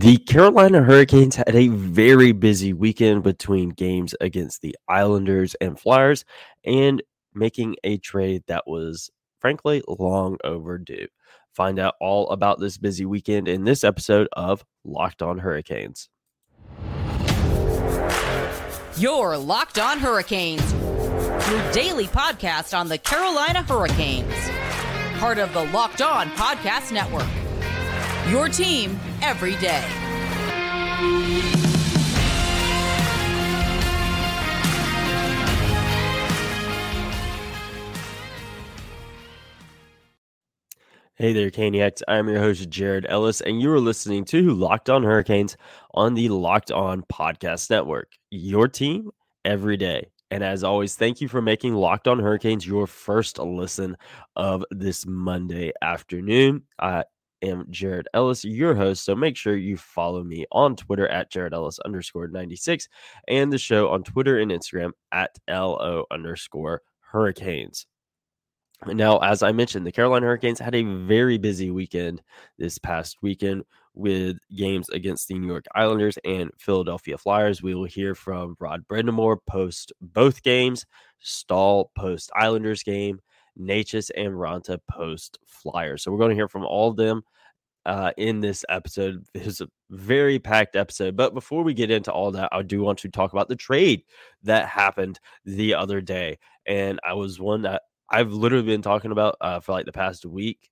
The Carolina Hurricanes had a very busy weekend between games against the Islanders and Flyers and making a trade that was frankly long overdue. Find out all about this busy weekend in this episode of Locked On Hurricanes. Your Locked On Hurricanes, your daily podcast on the Carolina Hurricanes, part of the Locked On Podcast Network. Your team every day. Hey there, Caniacs. I'm your host, Jared Ellis, and you are listening to Locked On Hurricanes on the Locked On Podcast Network. Your team every day. And as always, thank you for making Locked On Hurricanes your first listen of this Monday afternoon. Uh, am Jared Ellis, your host. So make sure you follow me on Twitter at Jared Ellis underscore 96 and the show on Twitter and Instagram at LO underscore hurricanes. Now, as I mentioned, the Carolina Hurricanes had a very busy weekend this past weekend with games against the New York Islanders and Philadelphia Flyers. We will hear from Rod Brind'Amour post both games, Staal post Islanders game, Necas and Raanta post Flyers. So we're going to hear from all of them uh, in this episode. It's a very packed episode. But before we get into all that, I do want to talk about the trade that happened the other day. And I was one that I've literally been talking about uh, for like the past week.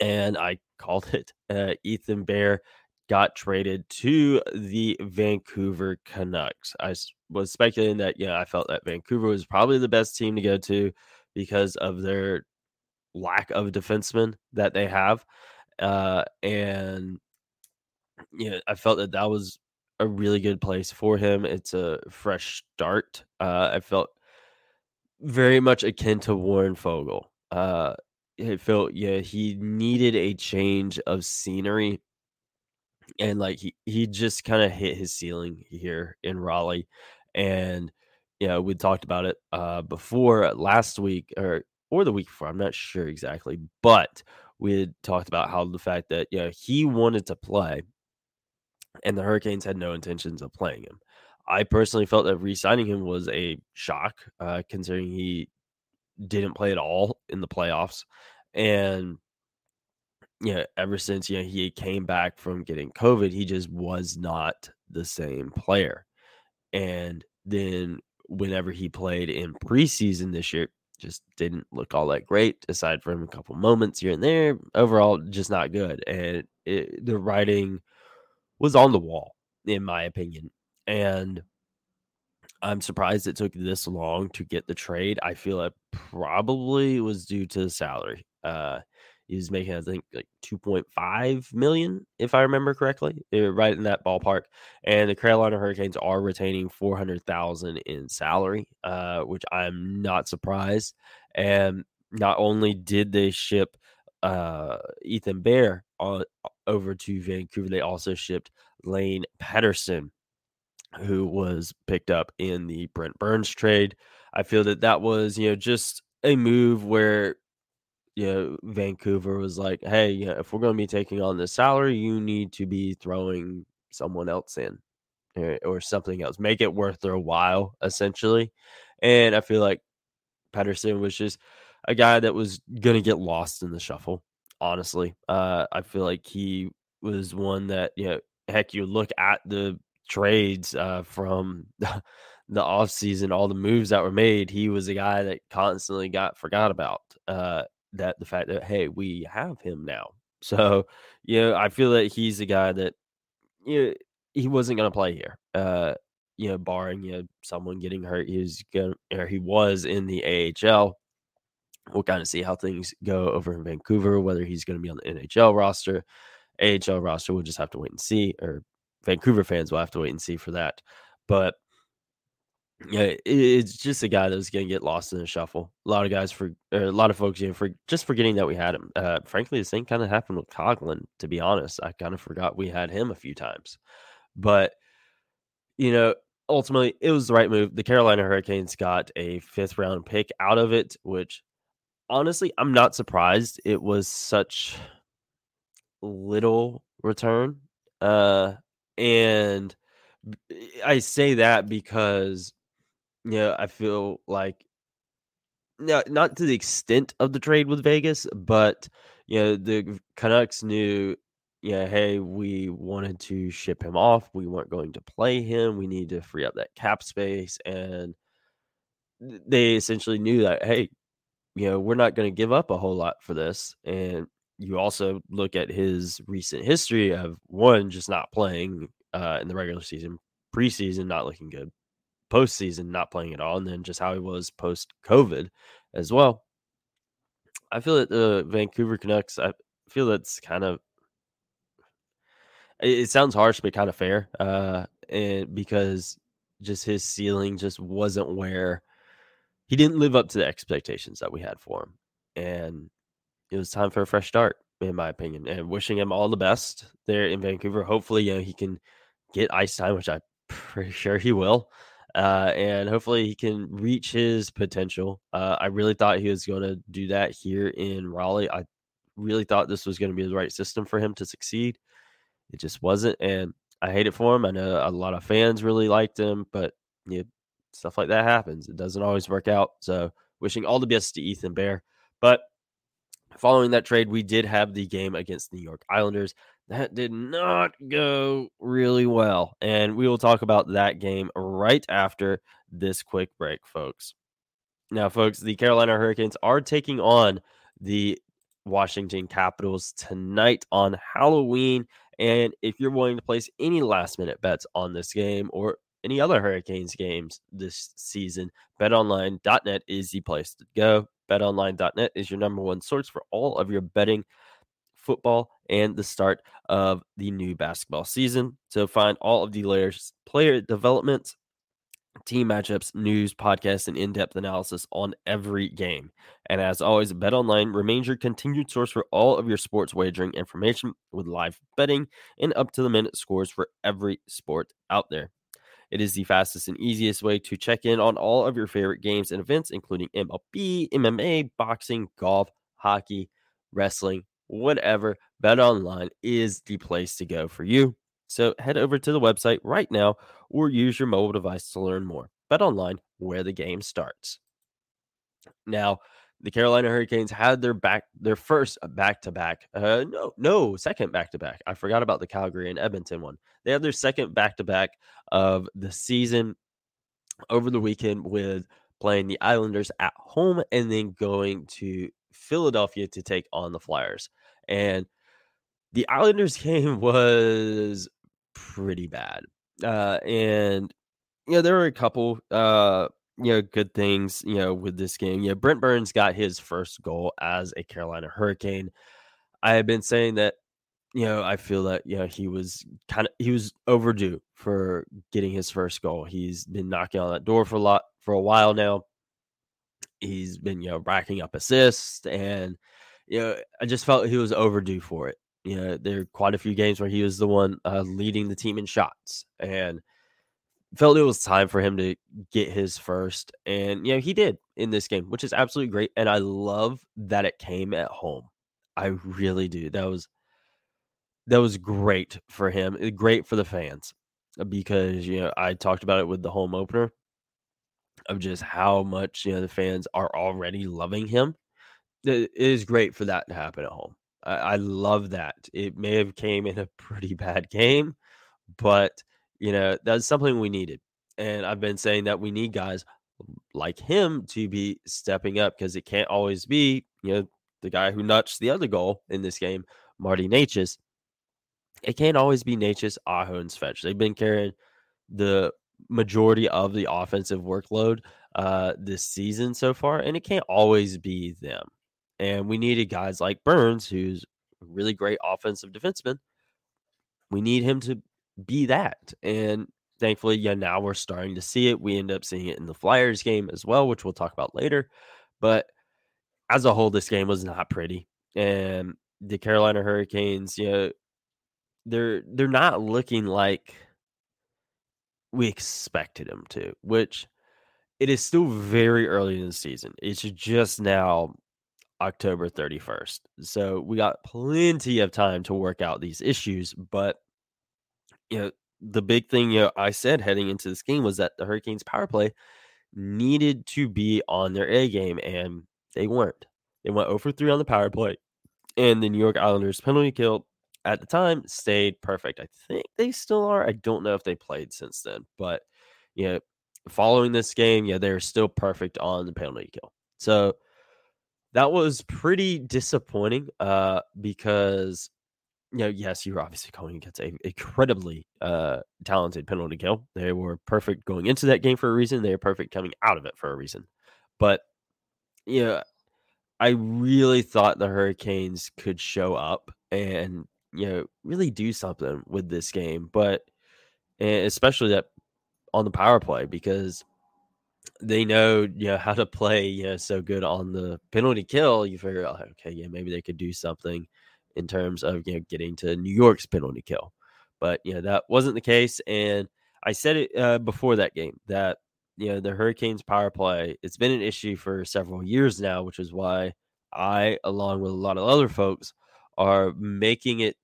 And I called it uh, Ethan Bear got traded to the Vancouver Canucks. I was speculating that, yeah, I felt that Vancouver was probably the best team to go to because of their lack of defensemen that they have. Uh, and you know, I felt that that was a really good place for him. It's a fresh start. Uh, I felt very much akin to Warren Foegele. Uh, it felt yeah he needed a change of scenery, and like he he just kind of hit his ceiling here in Raleigh, and yeah, we talked about it uh, before last week or or the week before. I'm not sure exactly, but we had talked about how the fact that yeah he wanted to play, and the Hurricanes had no intentions of playing him. I personally felt that re-signing him was a shock, uh, considering he didn't play at all in the playoffs, and you know, ever since you know, he came back from getting COVID, he just was not the same player. And then whenever he played in preseason this year, just didn't look all that great, aside from a couple moments here and there. Overall, just not good. And it, the writing was on the wall, in my opinion. And I'm surprised it took this long to get the trade. I feel it probably was due to the salary. Uh, he was making, I think, like 2.5 million, if I remember correctly, eh, right in that ballpark. And the Carolina Hurricanes are retaining 400,000 in salary, uh, which I'm not surprised. And not only did they ship uh, Ethan Bear on, over to Vancouver, they also shipped Lane Pedersen, who was picked up in the Brent Burns trade. I feel that that was, you know, just a move where you know, Vancouver was like, hey, you know, if we're going to be taking on this salary, you need to be throwing someone else in or, eh, or something else. Make it worth their while, essentially. And I feel like Pedersen was just a guy that was going to get lost in the shuffle, honestly. Uh, I feel like he was one that, you know, heck, you look at the trades uh, from the, the offseason, all the moves that were made, he was a guy that constantly got forgot about. Uh, that the fact that hey, we have him now. So, you know, I feel that he's a guy that you know, he wasn't going to play here. Uh, you know, barring you know someone getting hurt, he was going or he was in the AHL. We'll kind of see how things go over in Vancouver, whether he's going to be on the NHL roster, AHL roster. We'll just have to wait and see. Or Vancouver fans will have to wait and see for that. But yeah, it's just a guy that was going to get lost in the shuffle. A lot of guys for a lot of folks, you know, for just forgetting that we had him. Uh, frankly, the same kind of happened with Coghlan. To be honest, I kind of forgot we had him a few times, but you know, ultimately, it was the right move. The Carolina Hurricanes got a fifth round pick out of it, which honestly, I'm not surprised. It was such little return Uh, and I say that because, know, I feel like no, not to the extent of the trade with Vegas, but you know, the Canucks knew, yeah, hey, we wanted to ship him off. We weren't going to play him. We need to free up that cap space. And they essentially knew that, hey, you know, we're not going to give up a whole lot for this. And you also look at his recent history of one, just not playing uh, in the regular season, preseason, not looking good, postseason, not playing at all, and then just how he was post COVID as well. I feel that the Vancouver Canucks, I feel that's kind of, it, sounds harsh, but kind of fair. Uh, and because just his ceiling just wasn't where he didn't live up to the expectations that we had for him. And it was time for a fresh start, in my opinion. And wishing him all the best there in Vancouver. Hopefully, you know, he can get ice time, which I'm pretty sure he will. Uh, and hopefully he can reach his potential. Uh, I really thought he was going to do that here in Raleigh. I really thought this was going to be the right system for him to succeed. It just wasn't, and I hate it for him. I know a lot of fans really liked him, but know, stuff like that happens. It doesn't always work out. So, wishing all the best to Ethan Bear. But following that trade, we did have the game against New York Islanders that did not go really well. And we will talk about that game right after this quick break, folks. Now, folks, the Carolina Hurricanes are taking on the Washington Capitals tonight on Halloween. And if you're willing to place any last minute bets on this game or any other Hurricanes games this season, betonline.net is the place to go. Betonline.net is your number one source for all of your betting football and the start of the new basketball season. So find all of the layers, player development, team matchups, news, podcasts, and in-depth analysis on every game. And as always, BetOnline remains your continued source for all of your sports wagering information with live betting and up-to-the-minute scores for every sport out there. It is the fastest and easiest way to check in on all of your favorite games and events, including MLB, MMA, boxing, golf, hockey, wrestling, whatever, Bet Online is the place to go for you. So head over to the website right now or use your mobile device to learn more. Bet Online, where the game starts. Now, the Carolina Hurricanes had their back their first back to back. No, no, second back to back. I forgot about the Calgary and Edmonton one. They had their second back to back of the season over the weekend with playing the Islanders at home and then going to Philadelphia to take on the Flyers. And the Islanders game was pretty bad. Uh, and you know, there were a couple uh, you know, good things, you know, with this game. Yeah, Brent Burns got his first goal as a Carolina Hurricane. I have been saying that, you know, I feel that, you know, he was kind of he was overdue for getting his first goal. He's been knocking on that door for a lot for a while now. He's been, you know, racking up assists and you know, I just felt he was overdue for it. You know, there are quite a few games where he was the one uh, leading the team in shots, and felt it was time for him to get his first. And you know, he did in this game, which is absolutely great. And I love that it came at home. I really do. That was that was great for him. Eh, great for the fans uh, because you know I talked about it with the home opener of just how much you know the fans are already loving him it is great for that to happen at home. I, I love that. It may have came in a pretty bad game, but you know that's something we needed. And I've been saying that we need guys like him to be stepping up because it can't always be you know the guy who notched the other goal in this game, Marty Necas. It can't always be Necas, Aho, and Svech. They've been carrying the majority of the offensive workload uh, this season so far, and it can't always be them. And we needed guys like Burns, who's a really great offensive defenseman. We need him to be that. And thankfully, yeah, now we're starting to see it. We end up seeing it in the Flyers game as well, which we'll talk about later. But as a whole, this game was not pretty. And the Carolina Hurricanes, you know, they're they're not looking like we expected them to, which it is still very early in the season. It's just now October 31st. So we got plenty of time to work out these issues, but you know, the big thing you know, I said heading into this game was that the Hurricanes power play needed to be on their A game, and they weren't. They went oh over 3 on the power play, and the New York Islanders penalty kill at the time stayed perfect. I think they still are. I don't know if they played since then, but you know, following this game, yeah, they're still perfect on the penalty kill. So that was pretty disappointing uh, because you know, yes, you're obviously going against a incredibly uh, talented penalty kill. They were perfect going into that game for a reason. They are perfect coming out of it for a reason. But you know, I really thought the Hurricanes could show up and you know really do something with this game, but especially that on the power play because they know you know how to play you know so good on the penalty kill. You figure out okay, yeah, maybe they could do something in terms of you know getting to New York's penalty kill, but you know that wasn't the case. And I said it uh, before that game that you know the Hurricanes power play it's been an issue for several years now, which is why I, along with a lot of other folks, are making it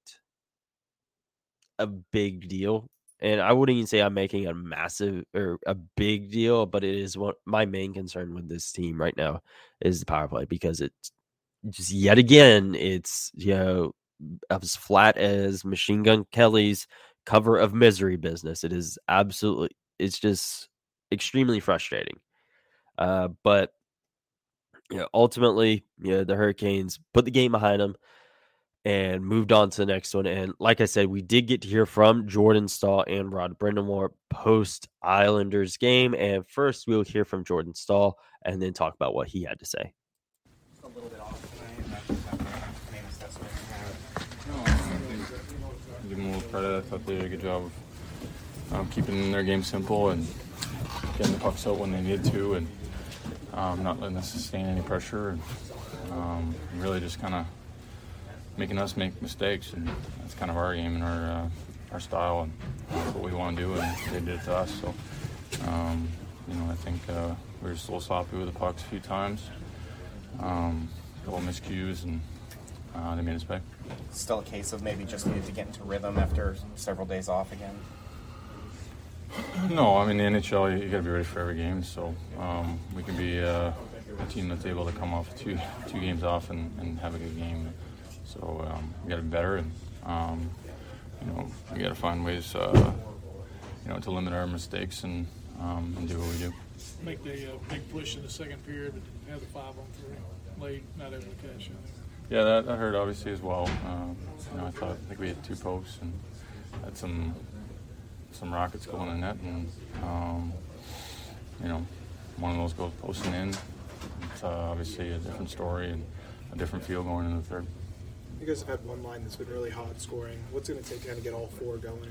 a big deal and I wouldn't even say I'm making a massive or a big deal, but it is what my main concern with this team right now is the power play because it's just yet again it's you know as flat as Machine Gun Kelly's cover of Misery Business. It is absolutely it's just extremely frustrating. Uh, but you know, ultimately, you know, the Hurricanes put the game behind them and moved on to the next one. And like I said, we did get to hear from Jordan Staal and Rod Brind'Amour post Islanders game. And first, we'll hear from Jordan Staal and then talk about what he had to say. A little bit off Give them a little credit. I thought they did a good job of um, keeping their game simple and getting the pucks out when they needed to, and um, not letting us sustain any pressure, and um, really just kind of making us make mistakes, and that's kind of our game and our uh, our style, and that's what we want to do, and they did it to us. So, um, you know, I think uh, we were just a little sloppy with the pucks a few times, um, a couple miscues, and uh, they made us pay. Still a case of maybe just needed to get into rhythm after several days off again. No, I mean the NHL, you, you got to be ready for every game. So um, we can be uh, a team that's able to come off two two games off and, and have a good game. So um, we got to be better, and um, you know we got to find ways, uh, you know, to limit our mistakes and um, and do what we do. Make the uh, big push in the second period, but have the five on three late, not able to cash out. Yeah, that, that hurt obviously as well. Um, you know, I thought I think we had two posts and had some some rockets going in net, and um, you know, one of those goes posting in. It's uh, obviously a different story and a different feel going in the third. You guys have had one line that's been really hot scoring. What's going to take to kind of get all four going?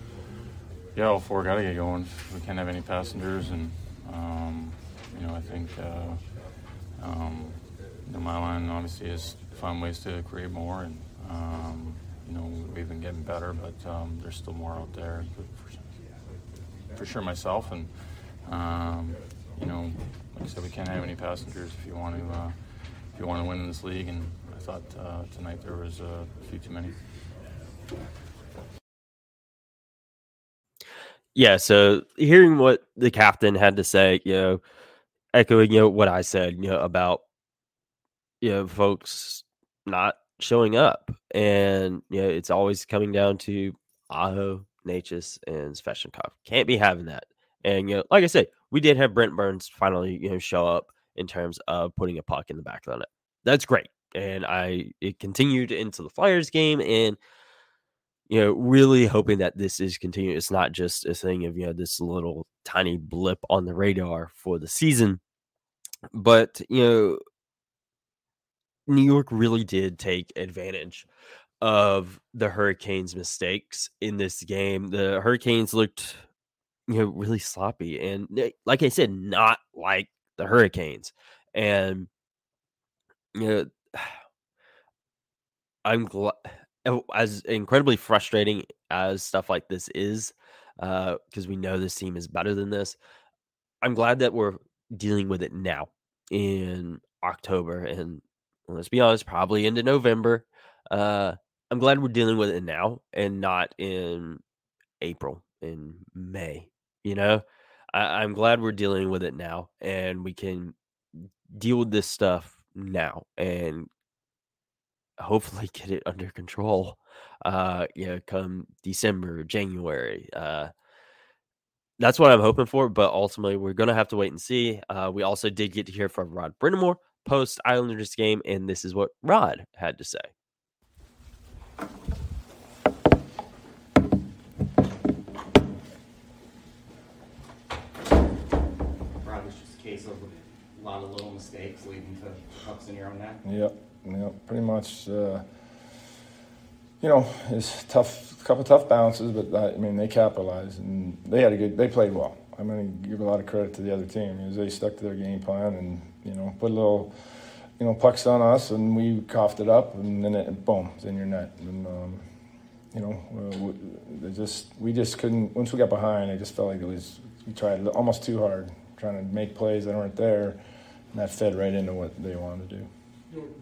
Yeah, all four got to get going. We can't have any passengers, and um, you know I think uh, um, know, my line obviously is find ways to create more, and um, you know we've been getting better, but um, there's still more out there for, for sure. Myself and um, you know, like I said, we can't have any passengers if you want to uh, if you want to win in this league, and thought uh, tonight there was a few too many. Yeah, so hearing what the captain had to say, you know, echoing you know what I said, you know, about you know folks not showing up, and you know it's always coming down to Aho, Necas, and Svechnikov. Can't be having that. And you know, like I said, we did have Brent Burns finally you know show up in terms of putting a puck in the back of the net. That's great and I it continued into the Flyers game, and you know, really hoping that this is continuing. It's not just a thing of you know this little tiny blip on the radar for the season, but you know, New York really did take advantage of the Hurricanes' mistakes in this game. The Hurricanes looked, you know, really sloppy, and like I said, not like the Hurricanes, and you know I'm glad oh, as incredibly frustrating as stuff like this is, because uh, we know this team is better than this. I'm glad that we're dealing with it now in October and let's be honest, probably into November. Uh, I'm glad we're dealing with it now and not in April in May. You know, I, I'm glad we're dealing with it now, and we can deal with this stuff now, and hopefully get it under control. Uh, you know, come December, January. Uh, that's what I'm hoping for, but ultimately we're gonna have to wait and see. Uh, we also did get to hear from Rod Brind'Amour post Islanders game, and this is what Rod had to say. Rod, it's just a case of a lot of little mistakes leading to pucks in your own net. Yep, yep, pretty much. Uh, you know, it's tough, a couple tough bounces, but I, I mean they capitalized and they had a good, they played well. I'm going to give a lot of credit to the other team because they stuck to their game plan and you know put a little, you know, pucks on us and we coughed it up and then it, boom, it's in your net. And um, you know, uh, we, they just we just couldn't. Once we got behind, I just felt like it was we tried almost too hard, trying to make plays that weren't there, and that fed right into what they wanted to do.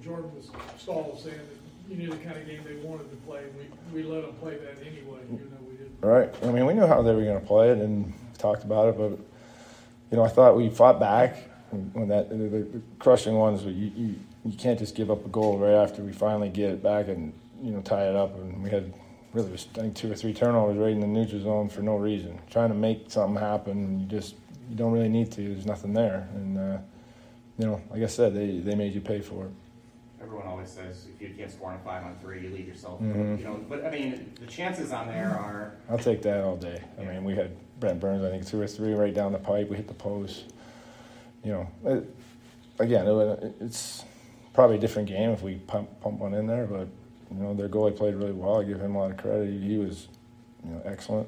Jordan was Staal saying that you knew the kind of game they wanted to play. And we, we let them play that anyway, even though we didn't. Right. I mean, we knew how they were going to play it and talked about it, but you know, I thought we fought back when that the, crushing ones. You, you you can't just give up a goal right after we finally get it back and you know tie it up. And we had really was I think two or three turnovers right in the neutral zone for no reason, trying to make something happen. And you just you don't really need to. There's nothing there, and uh, you know, like I said, they they made you pay for it. Everyone always says if you can't score on a five on three, you leave yourself. Mhm. You know, but I mean, the chances on there are I'll take that all day. I mean, we had Brent Burns, I think two or three right down the pipe. We hit the post. You know, it, again, it, it's probably a different game if we pump pump one in there. But you know, their goalie played really well. I give him a lot of credit. He was, you know, excellent.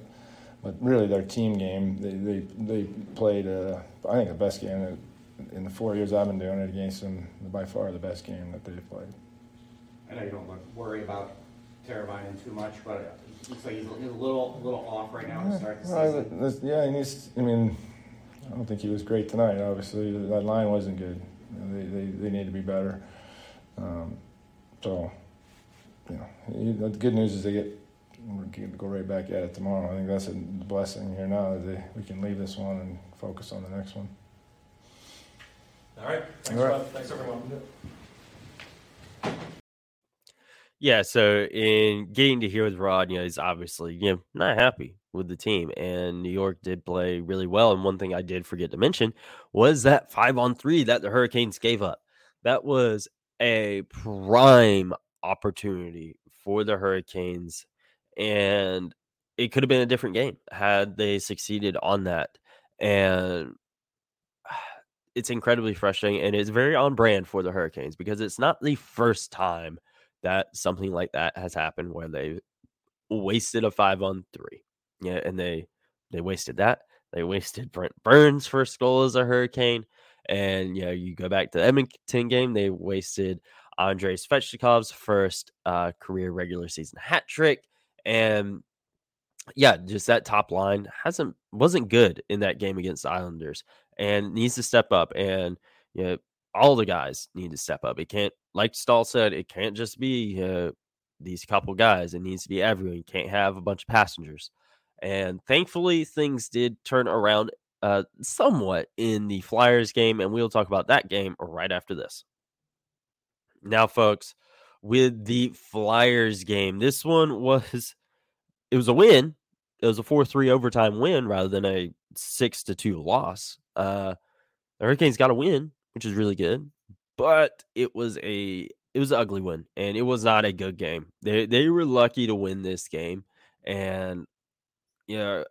But really, their team game, they they, they played. Uh, I think the best game that, in the four years I've been doing it against them. By far, the best game that they've played. I know you don't look, worry about Teravainen too much, but it looks like he's a little, little off right now to start the season. yeah, he needs. I mean, I don't think he was great tonight. Obviously, that line wasn't good. They they, they need to be better. Um, so, you know, the good news is they get we're going to go right back at it tomorrow. I think that's a blessing here now that they, we can leave this one and focus on the next one. All right. Thanks, All right. Rob. Thanks, everyone. Yeah, so in getting to hear with Rod, you know, he's obviously you know not happy with the team, and New York did play really well. And one thing I did forget to mention was that five on three that the Hurricanes gave up. That was a prime opportunity for the Hurricanes, and it could have been a different game had they succeeded on that. And it's incredibly frustrating, and it's very on brand for the Hurricanes because it's not the first time that something like that has happened where they wasted a five on three. Yeah, and they they wasted that. They wasted Brent Burns' first goal as a Hurricane, and know you go back to the Edmonton game, they wasted Andrei Svechnikov's first uh, career regular season hat trick, and yeah, just that top line hasn't wasn't good in that game against the Islanders, and needs to step up. And you know all the guys need to step up. It can't, like Staal said, it can't just be uh, these couple guys. It needs to be everyone. You can't have a bunch of passengers. And thankfully, things did turn around uh, somewhat in the Flyers game, and we'll talk about that game right after this. Now, folks, with the Flyers game, this one was it was a win. It was a four three overtime win rather than a six to two loss. Uh, the Hurricanes got a win, which is really good, but it was a it was an ugly win, and it was not a good game. They they were lucky to win this game, and you know,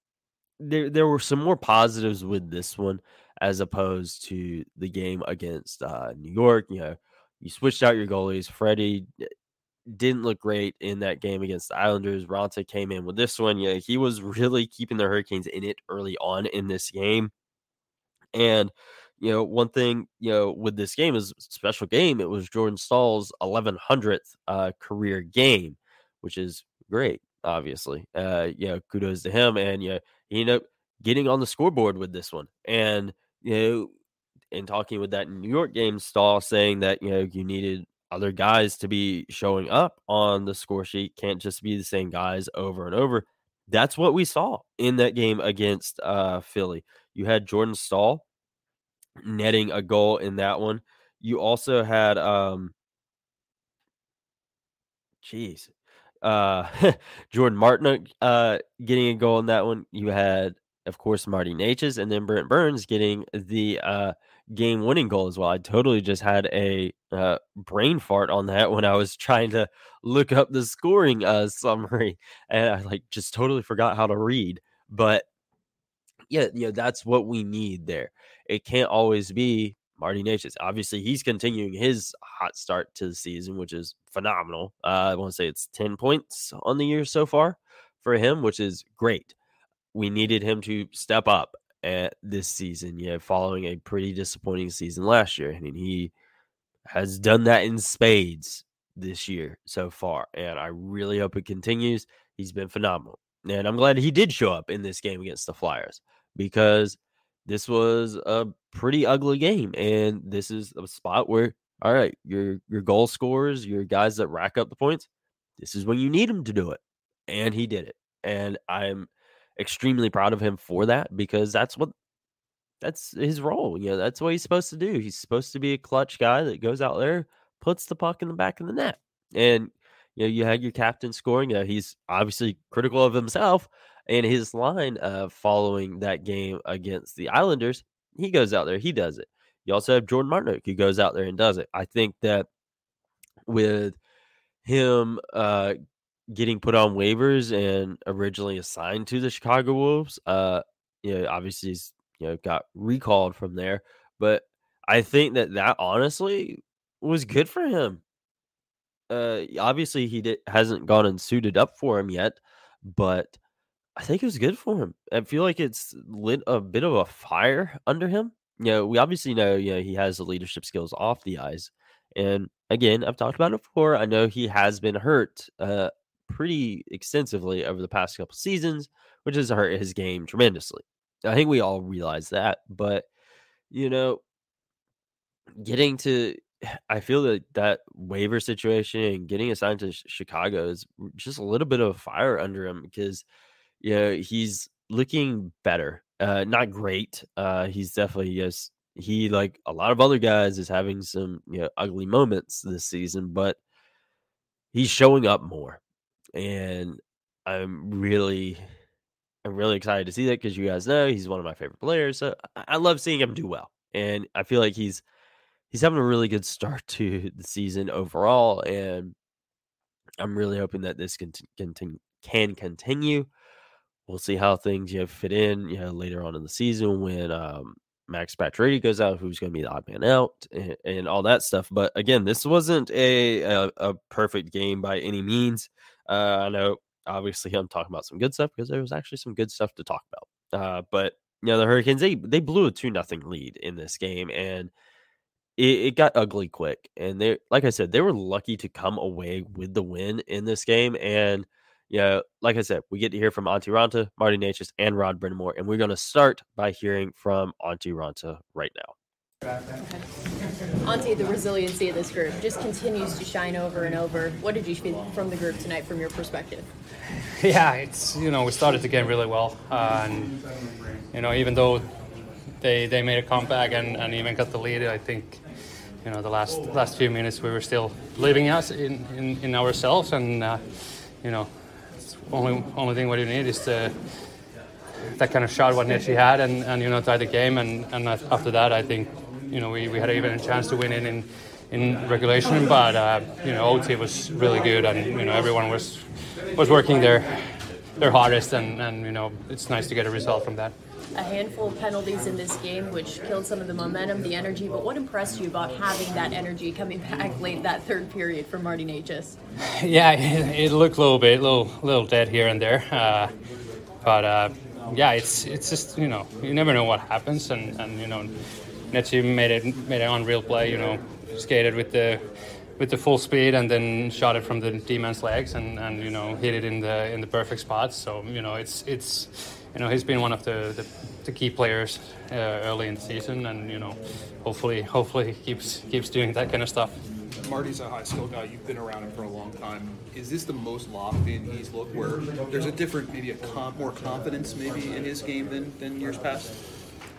there there were some more positives with this one as opposed to the game against uh, New York. You know, you switched out your goalies. Freddie didn't look great in that game against the Islanders. Raanta came in with this one. Yeah, he was really keeping the Hurricanes in it early on in this game. And you know, one thing you know with this game is special game. It was Jordan Staal's 1100th uh, career game, which is great. Obviously, uh, you know, kudos to him. And you know, he ended up getting on the scoreboard with this one. And you know, in talking with that New York game, Staal saying that you know you needed other guys to be showing up on the score sheet. Can't just be the same guys over and over. that's what we saw in that game against uh, Philly. You had Jordan Staal netting a goal in that one. You also had um jeez. Uh Jordan Martin uh getting a goal in that one. You had of course Marty Necas and then Brent Burns getting the uh game winning goal as well. I totally just had a uh, brain fart on that when I was trying to look up the scoring uh, summary and I like just totally forgot how to read. But yeah, you know, that's what we need there. It can't always be Marty Necas. Obviously, he's continuing his hot start to the season, which is phenomenal. Uh, I want to say it's 10 points on the year so far for him, which is great. We needed him to step up at this season, yeah, following a pretty disappointing season last year. I mean, he has done that in spades this year so far, and I really hope it continues. He's been phenomenal. And I'm glad he did show up in this game against the Flyers because this was a pretty ugly game. And this is a spot where, all right, your your goal scorers, your guys that rack up the points, this is when you need him to do it. And he did it. And I'm extremely proud of him for that because that's what that's his role. You know, that's what he's supposed to do. He's supposed to be a clutch guy that goes out there, puts the puck in the back of the net. And you know, you had your captain scoring. Uh, he's obviously critical of himself and his line uh, following that game against the Islanders. He goes out there, he does it. You also have Jordan Martinook who goes out there and does it. I think that with him uh, getting put on waivers and originally assigned to the Chicago Wolves, uh, you know, obviously he's you know got recalled from there, but I think that that honestly was good for him. Uh, obviously he did, hasn't gone and suited up for him yet, but I think it was good for him. I feel like it's lit a bit of a fire under him. You know, we obviously know, you know, he has the leadership skills off the ice. And again, I've talked about it before. I know he has been hurt uh, pretty extensively over the past couple seasons, which has hurt his game tremendously. I think we all realize that. But, you know, getting to I feel that that waiver situation and getting assigned to Chicago is just a little bit of a fire under him because you know he's looking better. Uh, not great. Uh, he's definitely yes. He like a lot of other guys is having some you know ugly moments this season, but he's showing up more, and I'm really, I'm really excited to see that because you guys know he's one of my favorite players. So I, love seeing him do well, and I feel like he's he's having a really good start to the season overall, and I'm really hoping that this can continue can continue. We'll see how things you know fit in you know later on in the season when um, Max Pacioretty goes out, who's going to be the odd man out, and, and, all that stuff. But again, this wasn't a a, a perfect game by any means. Uh, I know, obviously, I'm talking about some good stuff because there was actually some good stuff to talk about. Uh, but you know, the Hurricanes they they blew a two nothing lead in this game, and it, it got ugly quick. And they, like I said, they were lucky to come away with the win in this game, and you know, like I said, we get to hear from Antti Raanta, Marty Necas, and Rod Brind'Amour, and we're going to start by hearing from Antti Raanta right now. Antti, the resiliency of this group just continues to shine over and over. What did you feel from the group tonight, from your perspective? Yeah, it's you know we started the game really well, uh, and you know even though they they made a comeback and, and even got the lead, I think you know the last last few minutes we were still believing us in, in, in ourselves, and uh, you know only only thing what you need is the that kind of shot what Necci had and, and you know tie the game and, and after that I think you know we, we had even a chance to win it in in regulation but uh, you know OT was really good and you know everyone was was working their their hardest and, and you know it's nice to get a result from that a handful of penalties in this game, which killed some of the momentum, the energy. But what impressed you about having that energy coming back late that third period for Marty Necas? Yeah, it, it, looked a little bit, a little, little dead here and there. Uh, but uh, yeah, it's it's just you know you never know what happens, and, and you know Necci made it made an unreal play. You know, skated with the with the full speed and then shot it from the D man's legs and, and you know hit it in the in the perfect spot. So you know it's it's you know he's been one of the, the, the key players uh, early in the season, and you know hopefully hopefully he keeps keeps doing that kind of stuff. Marty's a high skill guy. You've been around him for a long time. Is this the most locked in he's looked where there's a different, maybe a com- more confidence maybe in his game than, than years past?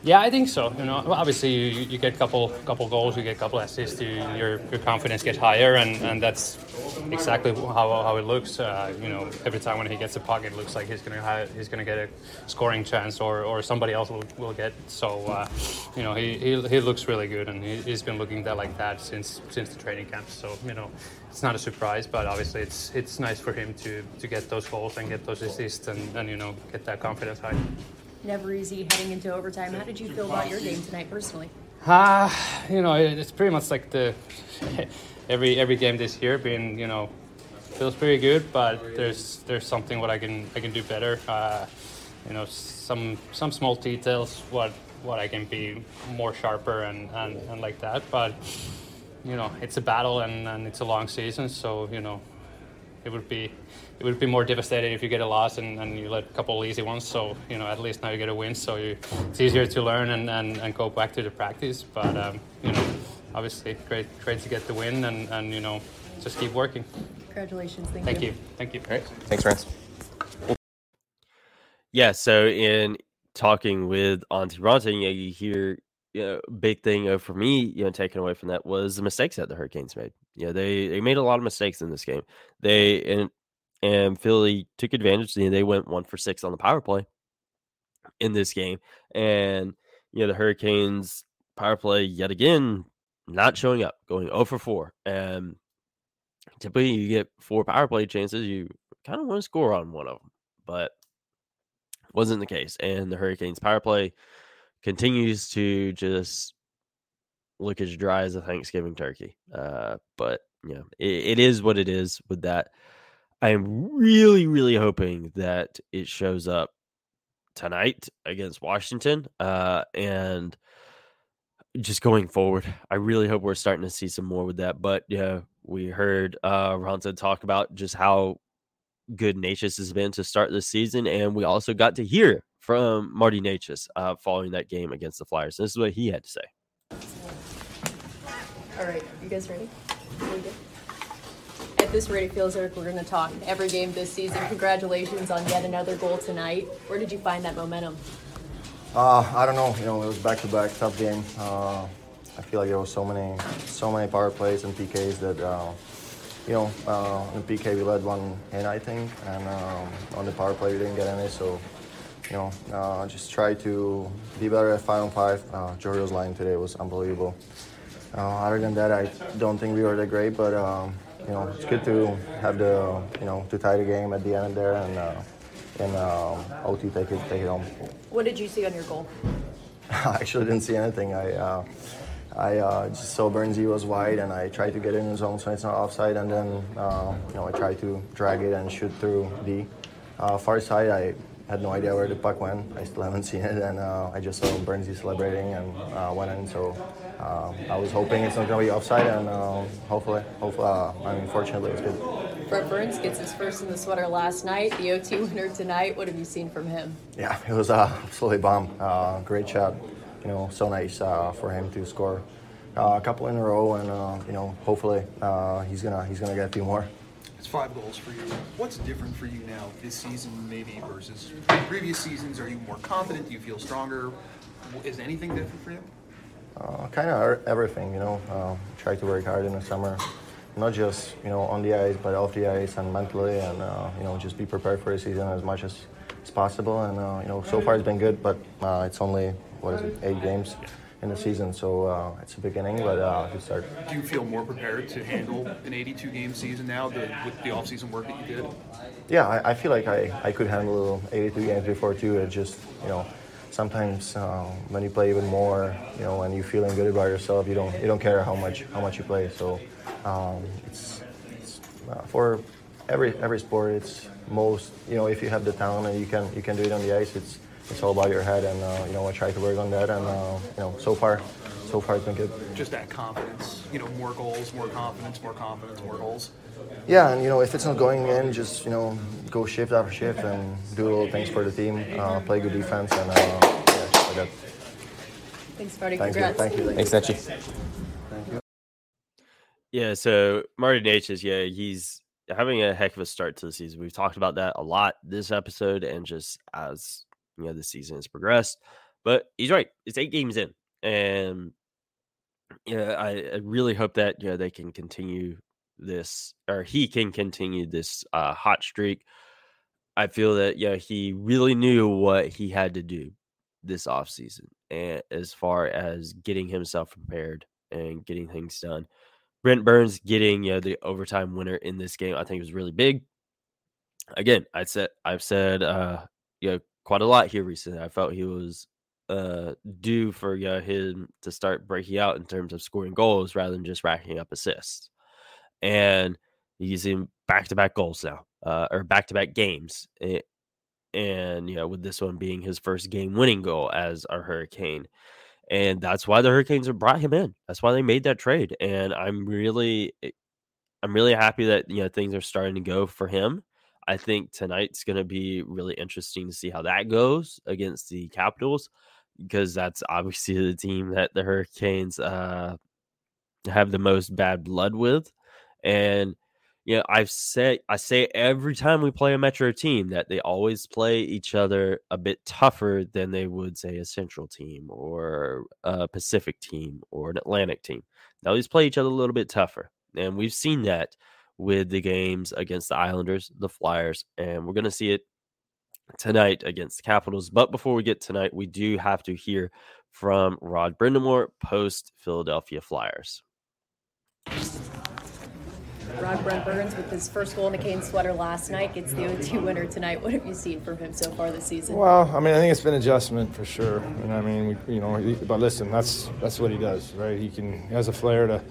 Yeah, I think so. You know, obviously you, you get a couple couple goals, you get a couple assists, you, your your confidence gets higher, and, and that's exactly how, how it looks. Uh, you know, every time when he gets the puck, it looks like he's gonna have, he's gonna get a scoring chance, or, or somebody else will, will get. So, uh, you know, he, he, he looks really good, and he, he's been looking that like that since since the training camp. So, you know, it's not a surprise, but obviously it's it's nice for him to to get those goals and get those assists, and, and you know, get that confidence high. Never easy heading into overtime. How did you feel about your game tonight personally? Ah, uh, you know, it's pretty much like the every every game this year being, you know, feels pretty good, but there's there's something what I can I can do better. Uh, you know, some some small details what what I can be more sharper and, and, and like that. But you know, it's a battle and, and it's a long season, so you know, it would be it would be more devastating if you get a loss and, and you let a couple of easy ones. So you know, at least now you get a win, so you, it's easier to learn and, and, and go back to the practice. But um, you know, obviously, great great to get the win and, and you know, just keep working. Congratulations! Thank, Thank you. you. Thank you. All right. Thanks, Rance. Yeah, so in talking with Antti Raanta, you know, you hear you know, big thing uh, for me, you know, taken away from that was the mistakes that the Hurricanes made. You know, they they made a lot of mistakes in this game. They and and Philly took advantage. You know, they went one for six on the power play in this game, and you know the Hurricanes power play yet again not showing up, going 0 for 4. And typically, you get four power play chances, you kind of want to score on one of them, but wasn't the case. And the Hurricanes power play continues to just look as dry as a Thanksgiving turkey. Uh, but know, it, it is what it is with that. I am really, really hoping that it shows up tonight against Washington. Uh, and just going forward, I really hope we're starting to see some more with that. But yeah, we heard uh Raanta talk about just how good Necas has been to start this season, and we also got to hear from Marty Necas uh, following that game against the Flyers. This is what he had to say. All right, you guys ready? At this rate, it feels like we're going to talk every game this season. Congratulations on yet another goal tonight. Where did you find that momentum? Uh, I don't know. You know, it was back to back, tough game. Uh, I feel like there was so many, so many power plays and PKs that, uh, you know, uh, in PK we led one in, I think, and um, on the power play we didn't get any. So, you know, uh, just try to be better at five on five. Uh, Jordo's line today was unbelievable. Uh, other than that, I don't think we were that great, but um, you know, it's good to have the, you know, to tie the game at the end there and. Uh, and um, OT take it take it home. What did you see on your goal? I actually didn't see anything. I uh, I uh, just saw Burnsy was wide, and I tried to get in the zone so it's not offside, and then uh, you know I tried to drag it and shoot through the uh, far side. I had no idea where the puck went. I still haven't seen it, and uh, I just saw Burnsy celebrating and uh, went in. So uh, I was hoping it's not going to be offside, and hopefully, hopefully, I mean, fortunately, it's good. Brent Burns gets his first in the sweater last night, the OT winner tonight. What have you seen from him? Yeah, it was uh, absolutely bomb. Uh, great shot. You know, so nice uh, for him to score a couple in a row, and you know, hopefully he's gonna he's gonna get a few more. It's five goals for you. What's different for you now this season, maybe versus previous seasons? Are you more confident? Do you feel stronger? Is anything different for you? Uh, kind of everything, you know. Uh, try to work hard in the summer, not just you know on the ice, but off the ice and mentally, and uh, you know just be prepared for the season as much as, as possible. And uh, you know so far it's been good, but uh, it's only what is it eight games in the season, so uh, it's a beginning, but uh, good start. Do you feel more prepared to handle an 82 game season now the, with the off season work that you did? Yeah, I, I feel like I, I could handle 82 games before too. It just you know sometimes uh, when you play even more, you know, and you're feeling good about yourself, you don't you don't care how much how much you play. So um, it's, it's uh, for every every sport. It's most you know if you have the talent and you can you can do it on the ice. It's it's all about your head, and uh, you know I try to work on that, and uh, you know so far so far it's been good. Just that confidence, you know, more goals, more confidence, more confidence, more goals. Yeah, and you know, if it's not going in, just you know, go shift after shift and do little things for the team, uh, play good defense, and uh, yeah, just like that. Thanks, Marty. Thank Congrats. you. Thank you. Thanks, Netchi. Thank you. Yeah, so Marty Necas, yeah, he's having a heck of a start to the season. We've talked about that a lot this episode and just as you know the season has progressed. But he's right. It's eight games in. And yeah, I, I really hope that you know they can continue this or he can continue this uh, hot streak. I feel that yeah, he really knew what he had to do this offseason and as far as getting himself prepared and getting things done. Brent Burns getting you know, the overtime winner in this game, I think was really big. Again, I said I've said uh you know quite a lot here recently. I felt he was uh due for him to start breaking out in terms of scoring goals rather than just racking up assists. And he's in back to back goals now, uh, or back to back games. It, eh, and you know, with this one being his first game winning goal as a Hurricane and that's why the Hurricanes have brought him in. That's why they made that trade, and I'm really, eh, I'm really happy that you know things are starting to go for him. I think tonight's going to be really interesting to see how that goes against the Capitals because that's obviously the team that the Hurricanes uh, have the most bad blood with, and you know, I've said I say every time we play a Metro team that they always play each other a bit tougher than they would say a Central team or a Pacific team or an Atlantic team. They always play each other a little bit tougher, and we've seen that with the games against the Islanders, the Flyers, and we're going to see it tonight against the Capitals. But before we get tonight, we do have to hear from Rod Brind'Amour post Philadelphia Flyers. Rod Brent Burns with his first goal in a Kane sweater last night gets the OT winner tonight. What have you seen from him so far this season? Well, I mean, I think it's been adjustment for sure. And I mean, we, you know, he, but listen, that's that's what he does, right? He can he has a flair to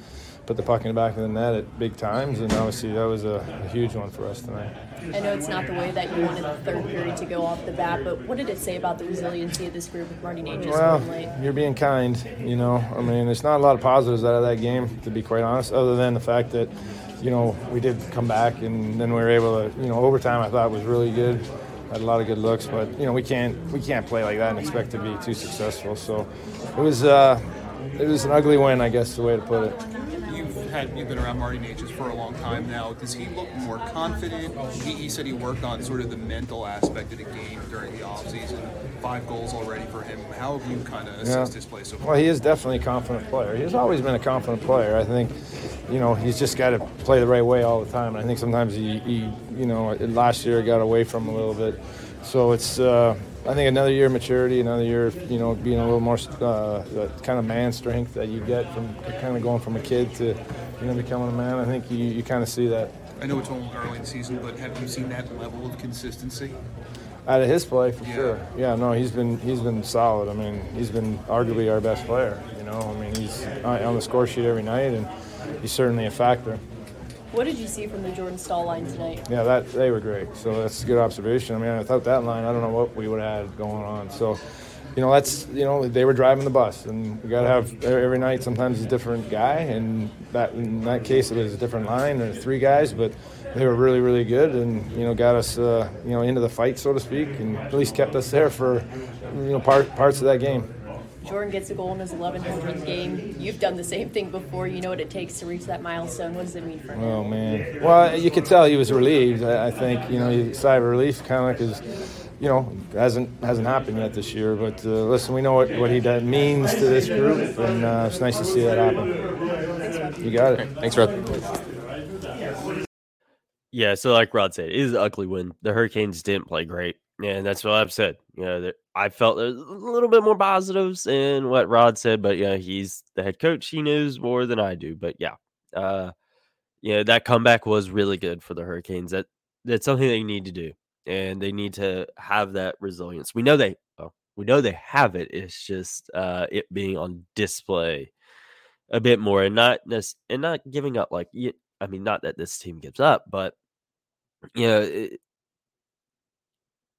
put the puck in the back of the net at big times, and obviously that was a, a, huge one for us tonight. I know it's not the way that you wanted the third period to go off the bat, but what did it say about the resiliency of this group with Marty Necas well, you're being kind, you know. I mean, there's not a lot of positives out of that game, to be quite honest, other than the fact that you know, we did come back, and then we were able to, you know, overtime I thought was really good. Had a lot of good looks, but you know, we can't we can't play like that and expect to be too successful. So it was uh, it was an ugly win, I guess, the way to put it had you've been around Marty Necas for a long time now. Does he look more confident? He, he said he worked on sort of the mental aspect of the game during the offseason. Five goals already for him. How have you kind of assessed yeah. his play so far? Well, he is definitely a confident player. He's always been a confident player. I think, you know, he's just got to play the right way all the time. And I think sometimes he, he you know, last year got away from him a little bit. So it's. Uh, I think another year of maturity, another year, of, you know, being a little more uh, kind of man strength that you get from kind of going from a kid to, you know, becoming a man. I think you, you kind of see that. I know it's only early in the season, but have you seen that level of consistency? Out of his play, for yeah. sure. Yeah, no, he's been he's been solid. I mean, he's been arguably our best player. You know, I mean, he's uh, on the score sheet every night, and he's certainly a factor. What did you see from the Jordan Staal line tonight? Yeah, that they were great. So that's a good observation. I mean, without that line, I don't know what we would have had going on. So you know, that's you know they were driving the bus, and we got to have every night. Sometimes a different guy, and that in that case it was a different line or three guys, but they were really really good, and you know got us uh, you know into the fight so to speak, and at least kept us there for you know part, parts of that game. Jordan gets a goal in his 1100th game. You've done the same thing before. You know what it takes to reach that milestone. What does it mean for him? Oh man, well you could tell he was relieved. I, I think you know sigh of relief, kind of because you know, hasn't hasn't happened yet this year. But uh, listen, we know what, what he means to this group, and uh, it's nice to see that happen. You got it. Thanks, Rod. Yeah, so like Rod said, it is ugly when the Hurricanes didn't play great, and that's what I've said. You know, I felt a little bit more positives in what Rod said, but yeah, he's the head coach. He knows more than I do. But yeah, uh, yeah, that comeback was really good for the Hurricanes. That that's something they need to do and they need to have that resilience. We know they well, we know they have it. It's just uh, it being on display a bit more and not and not giving up. Like I mean, not that this team gives up, but you know, it,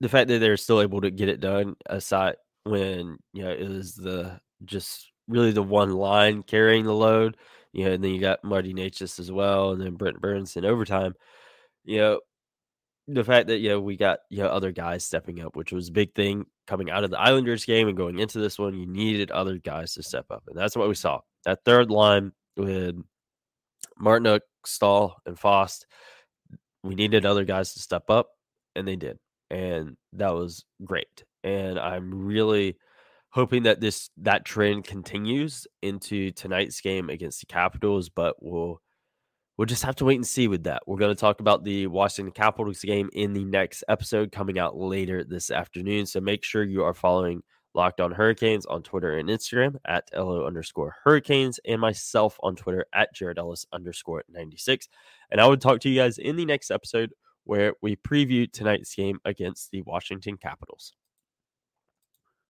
the fact that they're still able to get it done aside when you know it was the just really the one line carrying the load. You know, and then you got Marty Necas as well, and then Brent Burns in overtime. You know, the fact that you know we got you know other guys stepping up, which was a big thing coming out of the Islanders game and going into this one, you needed other guys to step up, and that's what we saw. That third line with Martinook, Staal, and Fast, we needed other guys to step up, and they did. And that was great. And I'm really hoping that this that trend continues into tonight's game against the Capitals, but we'll we'll just have to wait and see with that. We're going to talk about the Washington Capitals game in the next episode coming out later this afternoon. So make sure you are following Locked On Hurricanes on Twitter and Instagram at LO underscore Hurricanes and myself on Twitter at Jared Ellis underscore 96. And I would talk to you guys in the next episode where we preview tonight's game against the Washington Capitals.